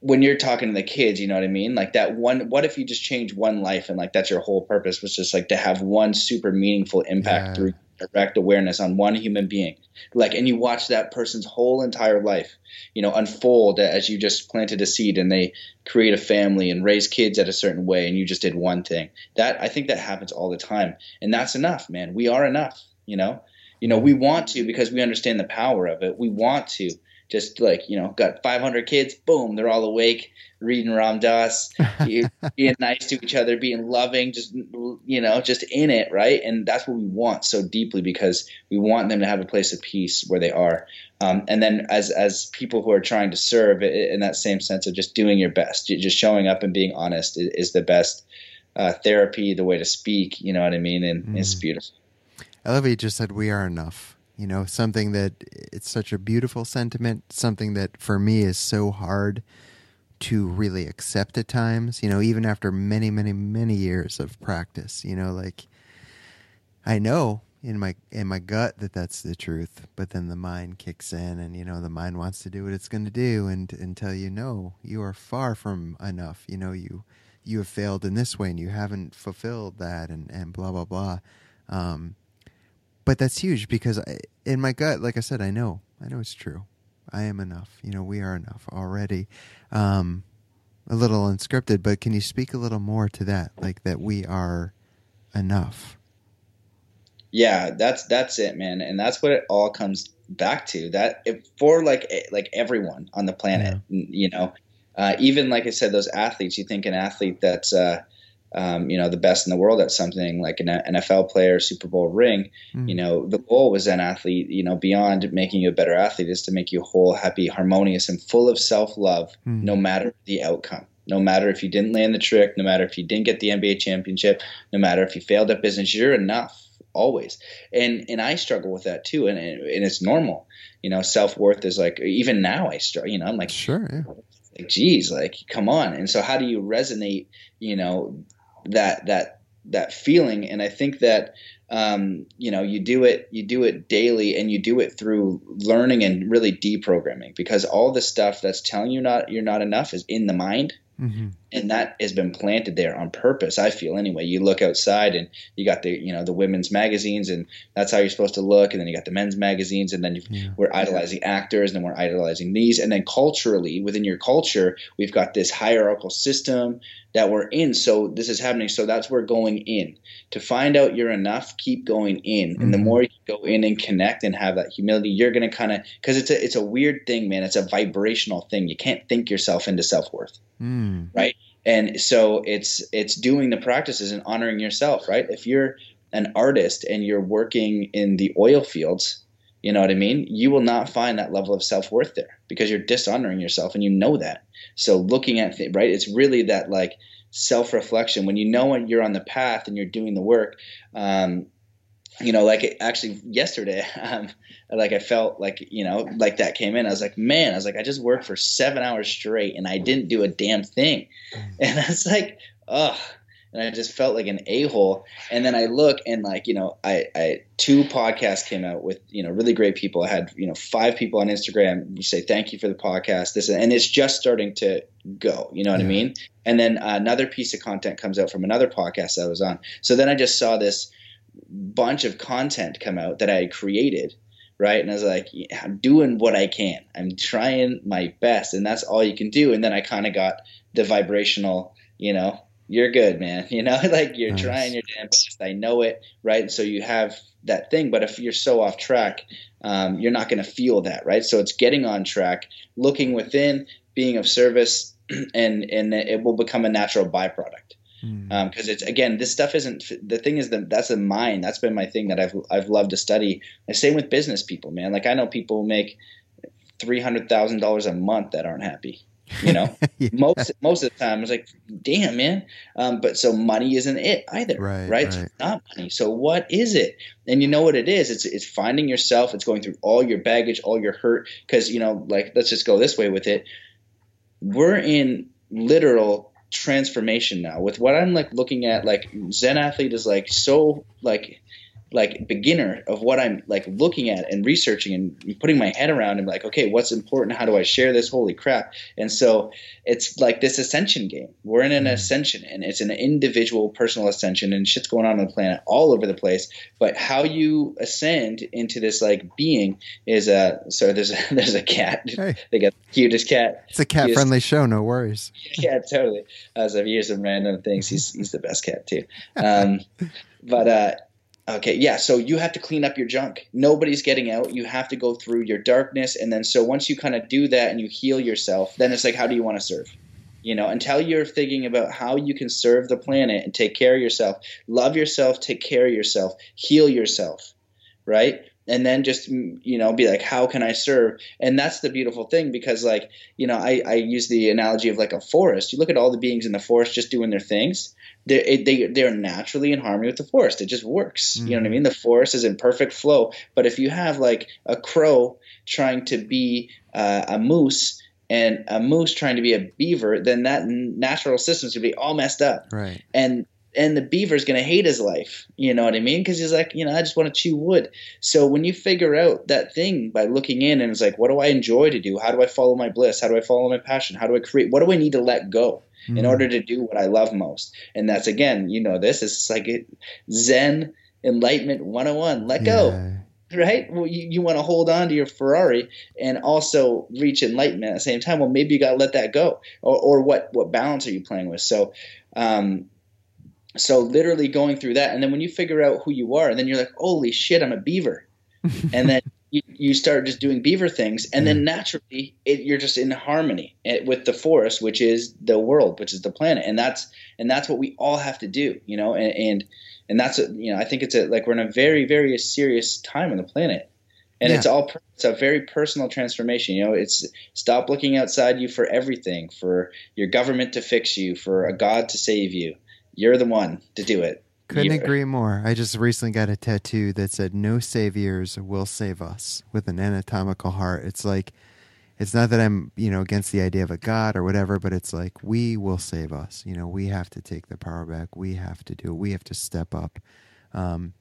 when you're talking to the kids you know what i mean? Like that one what if you just change one life and like that's your whole purpose was just like to have one super meaningful impact Yeah. through direct awareness on one human being. Like and you watch that person's whole entire life you know unfold as you just planted a seed and they create a family and raise kids at a certain way and you just did one thing. That i think that happens all the time. And that's enough man. We are enough you know? You know we want to because we understand the power of it. We want to just like you know got 500 kids boom they're all awake reading ram dass being nice to each other being loving just you know just in it right and that's what we want so deeply because we want them to have a place of peace where they are um, and then as as people who are trying to serve in that same sense of just doing your best just showing up and being honest is, is the best uh, therapy the way to speak you know what i mean and it's Mm. beautiful I love you just said we are enough. You know, something that it's such a beautiful sentiment, something that for me is so hard to really accept at times, you know, even after many, many, many years of practice, you know, like I know in my in my gut that that's the truth, but then the mind kicks in and you know the mind wants to do what it's going to do and tell you know you are far from enough. You know, you you have failed in this way and you haven't fulfilled that and and blah blah blah. Um but that's huge because I, in my gut, like I said, I know. I know it's true. I am enough. You know, we are enough already. Um, a little unscripted, but can you speak a little more to that? Like that we are enough. Yeah, that's that's it, man, and that's what it all comes back to. That if, for like eh, like everyone on the planet, yeah. you know, uh, even like I said, those athletes. You think an athlete that's uh, um, you know, the best in the world at something like an NFL player, Super Bowl ring. Mm. You know, the goal was an athlete, you know, beyond making you a better athlete is to make you whole, happy, harmonious, and full of self love, mm. no matter the outcome. No matter if you didn't land the trick, no matter if you didn't get the NBA championship, no matter if you failed at business, you're enough always. And and I struggle with that too, and and it's normal. You know, self worth is like even now I struggle. You know, I'm like sure. Yeah like geez like come on and so how do you resonate you know that that that feeling and i think that um, you know you do it you do it daily and you do it through learning and really deprogramming because all the stuff that's telling you not you're not enough is in the mind Mm-hmm. And that has been planted there on purpose. I feel anyway. You look outside and you got the you know the women's magazines and that's how you're supposed to look. And then you got the men's magazines and then yeah. we're idolizing actors and then we're idolizing these. And then culturally within your culture, we've got this hierarchical system that we're in. So this is happening. So that's where going in to find out you're enough. Keep going in, mm-hmm. and the mm-hmm. more you go in and connect and have that humility, you're gonna kind of because it's a it's a weird thing, man. It's a vibrational thing. You can't think yourself into self worth, mm. right? And so it's it's doing the practices and honoring yourself, right? If you're an artist and you're working in the oil fields, you know what I mean? You will not find that level of self worth there because you're dishonoring yourself and you know that. So looking at it, right, it's really that like self reflection when you know when you're on the path and you're doing the work. Um, you know, like actually yesterday, um, like I felt like you know, like that came in. I was like, man, I was like, I just worked for seven hours straight and I didn't do a damn thing, mm. and I was like, ugh and I just felt like an a hole. And then I look and like you know, I, I two podcasts came out with you know really great people. I had you know five people on Instagram. You say thank you for the podcast. This and it's just starting to go. You know what yeah. I mean? And then another piece of content comes out from another podcast I was on. So then I just saw this bunch of content come out that I had created right? And I was like, yeah, I'm doing what I can. I'm trying my best, and that's all you can do. And then I kind of got the vibrational, you know, you're good, man. You know, like you're nice. trying your damn best. I know it, right? So you have that thing, but if you're so off track, um, you're not going to feel that, right? So it's getting on track, looking within, being of service, and and it will become a natural byproduct. Because mm. um, it's again, this stuff isn't the thing. Is that that's a mind. That's been my thing that I've I've loved to study. The same with business people, man. Like I know people make three hundred thousand dollars a month that aren't happy you know yeah. most most of the time it's like damn man um, but so money isn't it either right, right? right. It's not money so what is it and you know what it is it's it's finding yourself it's going through all your baggage all your hurt because you know like let's just go this way with it we're in literal transformation now. With what i'm like looking at like zen athlete is like so like like beginner of what I'm like looking at and researching and putting my head around and like, okay, what's important? How do I share this? Holy crap. And so it's like this ascension game. We're in an mm-hmm. ascension and it's an individual personal ascension and shit's going on on the planet all over the place. But how you ascend into this like being is a, so there's a, there's a cat. Hey. They got the cutest cat. It's a cat cutest. friendly show. No worries. yeah, totally. As I've used some random things, he's, he's the best cat too. Um, but, uh, Okay, yeah. So you have to clean up your junk. Nobody's getting out. You have to go through your darkness, and then so once you kind of do that and you heal yourself, then it's like, how do you want to serve? You know, until you're thinking about how you can serve the planet and take care of yourself, love yourself, take care of yourself, heal yourself, right? and then just mm, you know be like how can i serve and that's the beautiful thing because like you know I, I use the analogy of like a forest you look at all the beings in the forest just doing their things they they they're naturally in harmony with the forest. It just works. Mm-hmm. You know what I mean? The forest is in perfect flow. But if you have like a crow trying to be uh, a moose, and a moose trying to be a beaver, then that natural system's gonna be all messed up. Right. And and the beaver's gonna hate his life. You know what I mean? Because he's like, you know, I just want to chew wood. So when you figure out that thing by looking in and it's like, what do I enjoy to do? How do I follow my bliss? How do I follow my passion? How do I create? What do I need to let go? Mm-hmm. in order to do what I love most. And that's again, you know, this is like it, Zen enlightenment 101. Let go. Right? Well, you, you want to hold on to your Ferrari and also reach enlightenment at the same time. Well, maybe you got to let that go. Or, or what, what balance are you playing with? So, um, so literally going through that. And then when you figure out who you are, and then you're like, holy shit, I'm a beaver. and then you, start just doing beaver things. And then naturally it, you're just in harmony eh, with the forest, which is the world, which is the planet. And that's, and that's what we all have to do, you know, and, and, and that's, a, you know, I think it's a, like we're in a very, very serious time on the planet. And Yeah. it's all, it's a very personal transformation. You know, it's stop looking outside you for everything, for your government to fix you, for a God to save you. You're the one to do it. Couldn't agree more. I just recently got a tattoo that said "No saviors will save us" with an anatomical heart. It's like, it's not that I'm you know against the idea of a god or whatever, but it's like we will save us. You know, we have to take the power back. We have to do. it. We have to step up. Um,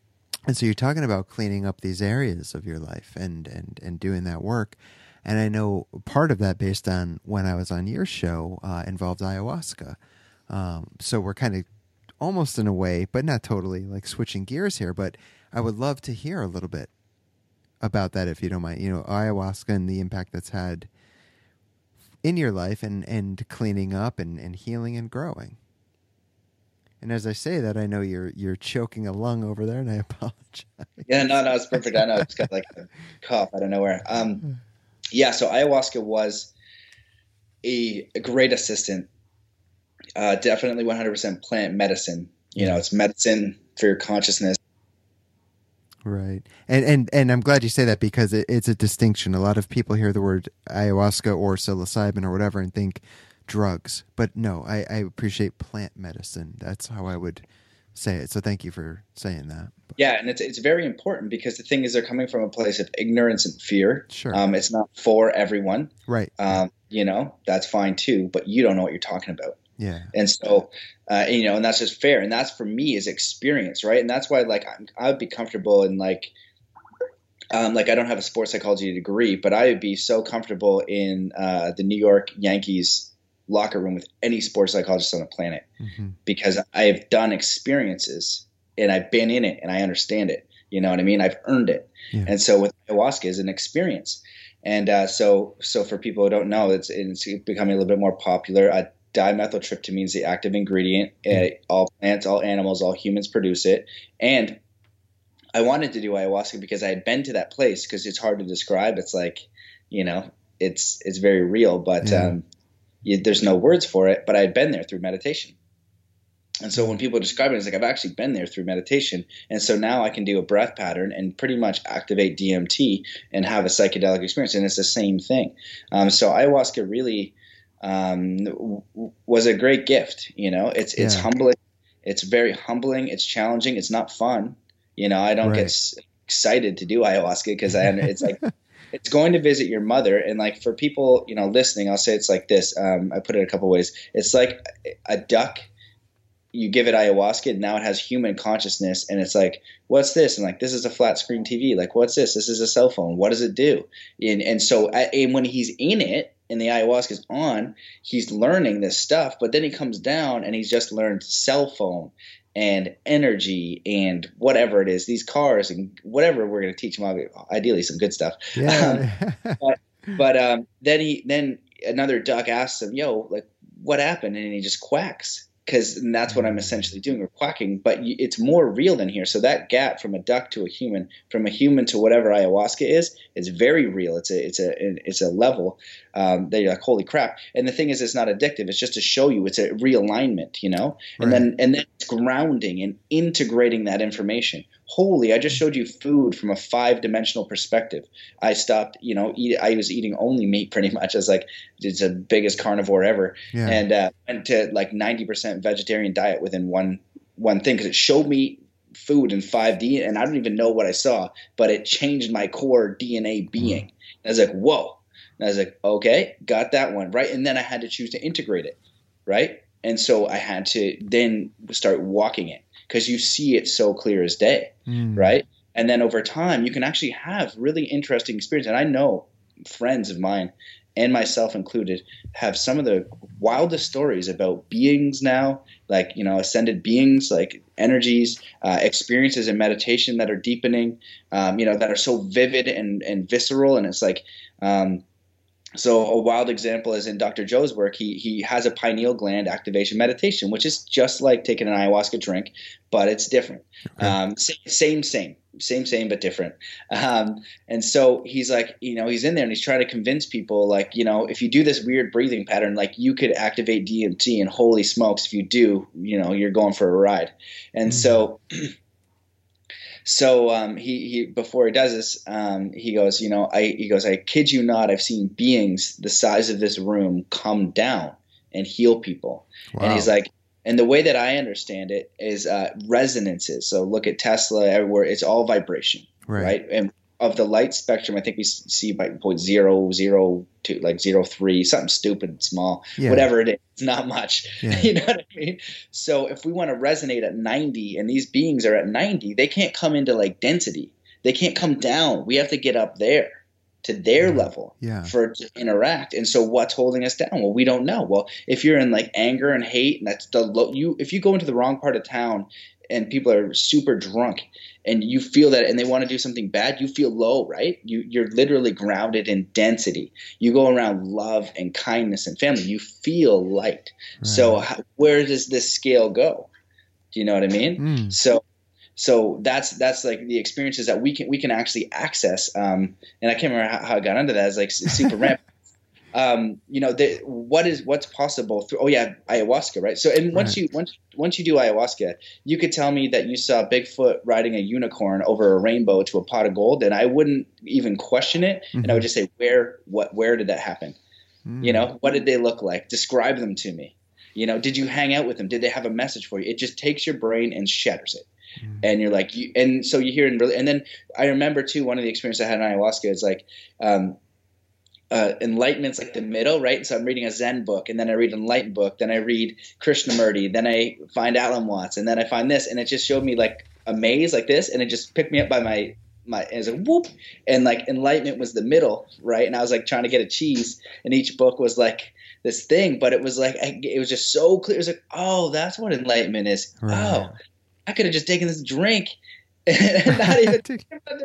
and so you're talking about cleaning up these areas of your life and and and doing that work. And I know part of that, based on when I was on your show, uh, involved ayahuasca. Um, so we're kind of almost in a way, but not totally, like switching gears here. But I would love to hear a little bit about that, if you don't mind. You know, ayahuasca and the impact that's had in your life, and and cleaning up and and healing and growing. And as I say that, I know you're you're choking a lung over there, and I apologize. Yeah, no, no, it's perfect. I know it's got like a cough out of nowhere. Um, yeah, so ayahuasca was a, a great assistant. Uh, definitely 100% plant medicine. You know, it's medicine for your consciousness. Right, and and and I'm glad you say that because it, it's a distinction. A lot of people hear the word ayahuasca or psilocybin or whatever and think drugs, but no, I, I appreciate plant medicine. That's how I would say it. So thank you for saying that. Yeah, and it's it's very important because the thing is, they're coming from a place of ignorance and fear. Sure. Um, it's not for everyone. Right. Um, you know, that's fine too, but you don't know what you're talking about. Yeah. And so, uh, you know, and that's just fair. And that's for me is experience, right? And that's why, like, I'm, I would be comfortable in like, um, like I don't have a sports psychology degree, but I would be so comfortable in uh, the New York Yankees locker room with any sports psychologist on the planet hmm because I've done experiences and I've been in it and I understand it. You know what I mean? I've earned it. Yeah. And so with ayahuasca is an experience. And uh, so, so for people who don't know, it's, it's becoming a little bit more popular. Uh, dimethyltryptamine is the active ingredient. Uh, all plants, all animals, all humans produce it. And I wanted to do ayahuasca because I had been to that place because it's hard to describe. It's like, you know, it's it's very real, but um, you, there's no words for it. But I had been there through meditation. And so when people describe it, it's like I've actually been there through meditation, and so now I can do a breath pattern and pretty much activate DMT and have a psychedelic experience, and it's the same thing. Um, so ayahuasca really um, w- was a great gift. You know, it's it's Yeah. humbling, it's very humbling, it's challenging, it's not fun. You know, I don't Right. get s- excited to do ayahuasca because I it's like it's going to visit your mother. And like for people you know listening i'll say it's like this um, i put it a couple ways. It's like a duck you give it ayahuasca and now it has human consciousness and it's like what's this? And like this is a flat screen tv like what's this? This is a cell phone. What does it do? And, and so and when he's in it and the ayahuasca is on he's learning this stuff but then he comes down and he's just learned cell phone and energy and whatever it is these cars and whatever we're going to teach him ideally some good stuff Yeah. but um, then he then another duck asks him, "Yo, like what happened?" And he just quacks because that's what I'm essentially doing, or quacking. But it's more real than here. So that gap from a duck to a human, from a human to whatever ayahuasca is, is very real. It's a it's a it's a level um, that you're like, "Holy crap!" And the thing is, it's not addictive. It's just to show you it's a realignment, you know. And then and then it's grounding and integrating that information. Holy, I just showed you food from a five dimensional perspective. I stopped, you know, eat, I was eating only meat pretty much. as like, it's the biggest carnivore ever, yeah. and uh, went to like ninety percent vegetarian diet within one one thing because it showed me food in 5D, and I don't even know what I saw, but it changed my core DNA being. I was like, whoa. And I was like, okay, got that one right. And then I had to choose to integrate it, right? And so I had to then start walking it because you see it so clear as day, Mm. right? And then over time, you can actually have really interesting experience. And I know friends of mine, and myself included, have some of the wildest stories about beings now, like you know, ascended beings, like energies, uh, experiences in meditation that are deepening, um, you know, that are so vivid and and visceral. And it's like. Um, so a wild example is in Dr. Joe's work. He he has a pineal gland activation meditation, which is just like taking an ayahuasca drink, but it's different. Okay. Um, same, same, same, same, same, but different. Um, and so he's like, you know, he's in there and he's trying to convince people, like, you know, if you do this weird breathing pattern, like you could activate DMT, and holy smokes, if you do, you know, you're going for a ride. And so. So um, he, he before he does this, um, he goes, you know, I he goes, I kid you not, I've seen beings the size of this room come down and heal people. And he's like, and the way that I understand it is uh, resonances. So look at Tesla, everywhere it's all vibration, right. right? And of the light spectrum, I think we see by point zero zero two, like zero three, something stupid small, Yeah. whatever it is. It's not much. Yeah. You know what I mean? So if we want to resonate at 90 and these beings are at 90, they can't come into like density. They can't come down. We have to get up there to their Yeah. level Yeah. for to interact. And so what's holding us down? Well, we don't know. Well, if you're in like anger and hate and that's the low you if you go into the wrong part of town and people are super drunk and you feel that and they want to do something bad, you feel low, right? You you're literally grounded in density. You go around love and kindness and family, you feel light. So how, where does this scale go? Do you know what I mean? Mm. So so that's that's like the experiences that we can we can actually access. Um, and I can't remember how, how I got into that. It's like super ramp. Um, you know, the, what is what's possible through? Oh yeah, ayahuasca, right? So and once Right. you once once you do ayahuasca, you could tell me that you saw Bigfoot riding a unicorn over a rainbow to a pot of gold, and I wouldn't even question it, and I would just say, where what where did that happen? Mm. You know, what did they look like? Describe them to me. You know, did you hang out with them? Did they have a message for you? It just takes your brain and shatters it. Mm. And you're like, you, and so you hear and really, and then I remember too, one of the experiences I had in ayahuasca is like, um, uh, enlightenment's like the middle, right? So I'm reading a Zen book, and then I read an enlightened book, then I read Krishnamurti, then I find Alan Watts, and then I find this, and it just showed me like a maze like this, and it just picked me up by my my and it was like whoop, and like enlightenment was the middle, right? And I was like trying to get a cheese, and each book was like this thing, but it was like I, it was just so clear. It was like, oh, that's what enlightenment is. Right. Oh, I could have just taken this drink. and not even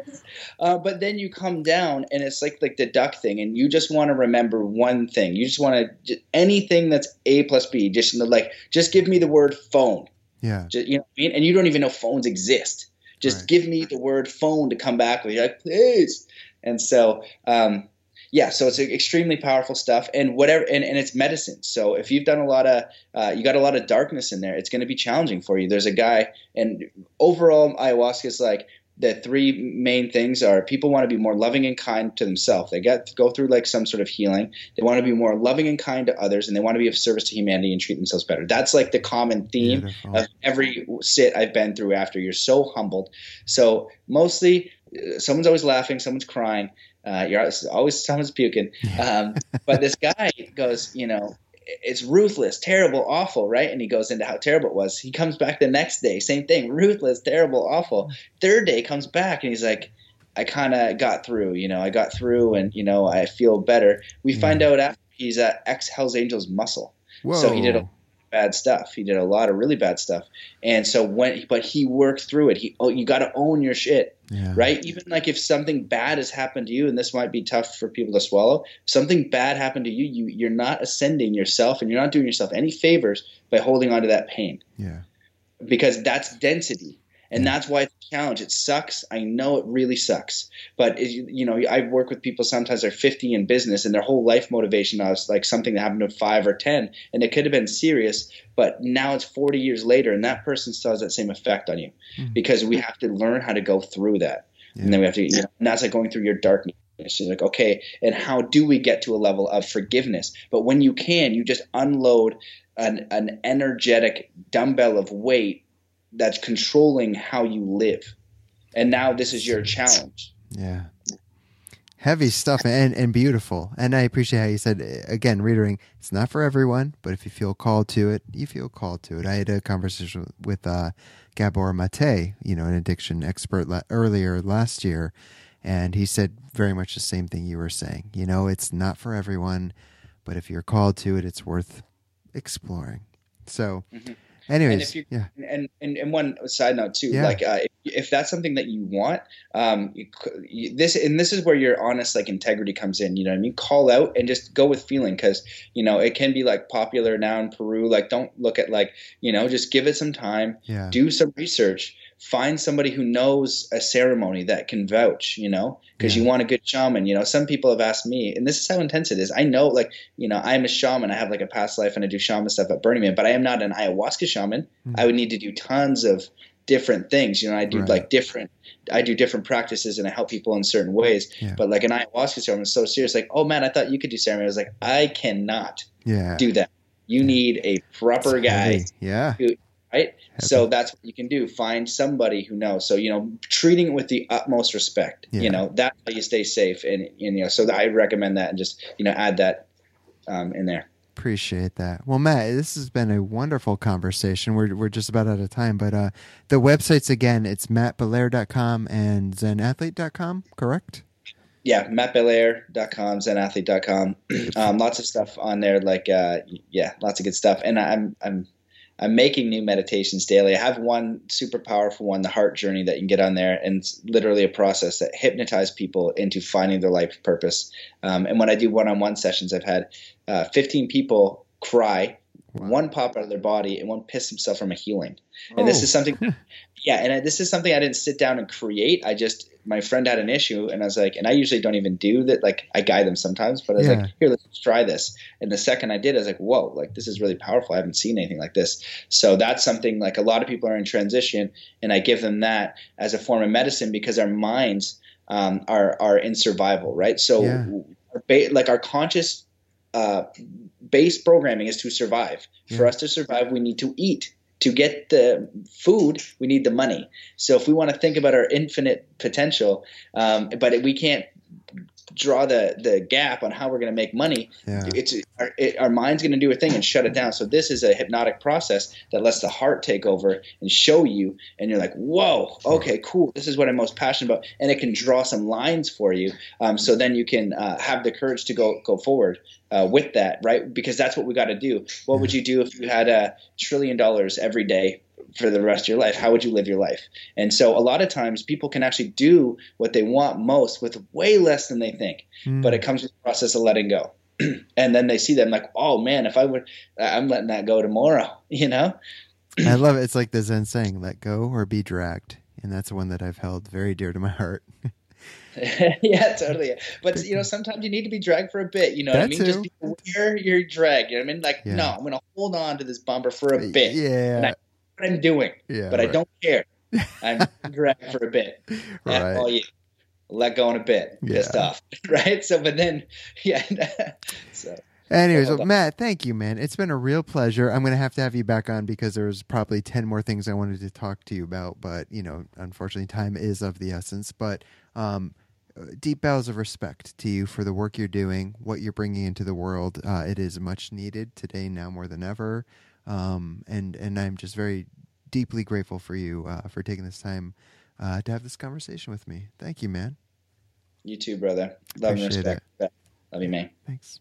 uh, but then you come down and it's like like the duck thing and you just want to remember one thing. You just want to anything that's a plus b just like just give me the word phone. Yeah. just, you know what I mean? and you don't even know phones exist. Just Right. give me the word phone to come back with. You're like please. And so um, yeah so it's extremely powerful stuff and whatever and, and it's medicine so if you've done a lot of uh, you got a lot of darkness in there it's going to be challenging for you there's a guy and overall ayahuasca is like the three main things are people want to be more loving and kind to themselves they get go through like some sort of healing they want to be more loving and kind to others and they want to be of service to humanity and treat themselves better that's like the common theme Beautiful. of every sit I've been through after. You're so humbled. So mostly, someone's always laughing, someone's crying. Uh, you're always, always someone's puking. Um, but this guy goes, you know, it's ruthless, terrible, awful, right? And he goes into how terrible it was. He comes back the next day, same thing, ruthless, terrible, awful. Third day comes back and he's like, I kind of got through, you know, I got through and, you know, I feel better. We find out after he's at ex Hells Angels muscle Whoa. so he did a bad stuff. He did a lot of really bad stuff. And so when, but he worked through it. He, oh, you got to own your shit, yeah. right? Even like if something bad has happened to you, and this might be tough for people to swallow. Something bad happened to you, you you're not ascending yourself, and you're not doing yourself any favors by holding on to that pain Yeah. because that's density. And that's why it's a challenge. It sucks. I know it really sucks. But it, you know, I work with people sometimes they're 50 in business and their whole life motivation is like something that happened to five or 10, and it could have been serious. But now it's 40 years later, and that person still has that same effect on you Mhm. because we have to learn how to go through that, Yeah. and then we have to. You know, and that's like going through your darkness. You're like, okay, and how do we get to a level of forgiveness? But when you can, you just unload an, an energetic dumbbell of weight that's controlling how you live. And now this is your challenge. Yeah. heavy stuff and and beautiful. And I appreciate how you said again, reiterating, it's not for everyone, but if you feel called to it, you feel called to it. I had a conversation with uh, Gabor Mate, you know, an addiction expert la- earlier last year, and he said very much the same thing you were saying. You know, it's not for everyone, but if you're called to it, it's worth exploring. So. Mhm. Anyways, and yeah, and, and and one side note too Yeah. like uh, if, if that's something that you want um you, you, this and this is where your honest like integrity comes in you know what i mean? Call out and just go with feeling because you know it can be like popular now in peru like don't look at like you know just give it some time yeah, do some research find somebody who knows a ceremony that can vouch you know because Yeah. you want a good shaman you know some people have asked me and this is how intense it is i know like you know i'm a shaman i have like a past life and i do shaman stuff at burning man but i am not an ayahuasca shaman Hmm. i would need to do tons of different things you know i do Right. like different i do different practices and i help people in certain ways Yeah. but like an ayahuasca ceremony is so serious like oh man i thought you could do ceremony i was like i cannot yeah. do that you need a proper guy. Yeah, right? So that's what you can do. Find somebody who knows. So you know, treating it with the utmost respect. Yeah. You know, that's how you stay safe. And, and you know, so I recommend that and just you know add that um, in there. Appreciate that. Well, Matt, this has been a wonderful conversation. We're we're just about out of time, but uh, the websites again, it's mattbelair.com and zenathlete.com, correct? Yeah, mattbelair.com, zenathlete.com. um, lots of stuff on there. Like, uh, yeah, lots of good stuff. And I'm, I'm, I'm making new meditations daily. I have one super powerful one, the heart journey that you can get on there. And it's literally a process that hypnotizes people into finding their life purpose. Um, and when I do one-on-one sessions, I've had uh, 15 people cry, Wow. one pop out of their body and one piss himself from a healing. And this Oh. is something yeah, and I, this is something I didn't sit down and create. I just my friend had an issue, and I was like, and I usually don't even do that. Like I guide them sometimes, but I was Yeah. like, here, let's try this. And the second I did, I was like, whoa, like this is really powerful. I haven't seen anything like this. So that's something like a lot of people are in transition, and I give them that as a form of medicine because our minds um, are are in survival, right? So Yeah. like our conscious uh, base programming is to survive. For us to survive, we need to eat. To get the food, we need the money. So if we want to think about our infinite potential, um, but we can't draw the the gap on how we're going to make money, Yeah. it's our, it, our mind's going to do a thing and shut it down. So this is a hypnotic process that lets the heart take over and show you, and you're like, whoa, okay, cool. This is what I'm most passionate about, and it can draw some lines for you. Um, so then you can uh, have the courage to go go forward uh, with that, right? Because that's what we got to do. What would you do if you had a trillion dollars every day? For the rest of your life, how would you live your life? And so, a lot of times, people can actually do what they want most with way less than they think Mm. but it comes with the process of letting go. and then they see them like, oh man, if I would, I'm letting that go tomorrow, you know? I love it. It's like the Zen saying, let go or be dragged. And that's one that I've held very dear to my heart. yeah, totally. But you know, sometimes you need to be dragged for a bit. You know what I That mean? Just too. be aware you're dragged. You know what I mean? Like, Yeah. no, I'm going to hold on to this bumper for a bit. Yeah. What I'm doing, yeah. but I don't care. I'm dragged for a bit. Right. all you. Let go in a bit. Pissed off, right? So, but then, yeah. so Anyways, well. Matt, thank you, man. It's been a real pleasure. I'm going to have to have you back on because there's probably 10 more things I wanted to talk to you about, but, you know, unfortunately, time is of the essence. But um, deep bows of respect to you for the work you're doing, what you're bringing into the world. Uh, it is much needed today, now more than ever. Um, and, and I'm just very deeply grateful for you uh, for taking this time uh, to have this conversation with me. Thank you, man. you too, brother. Love and Appreciate respect. Love you, man. Thanks.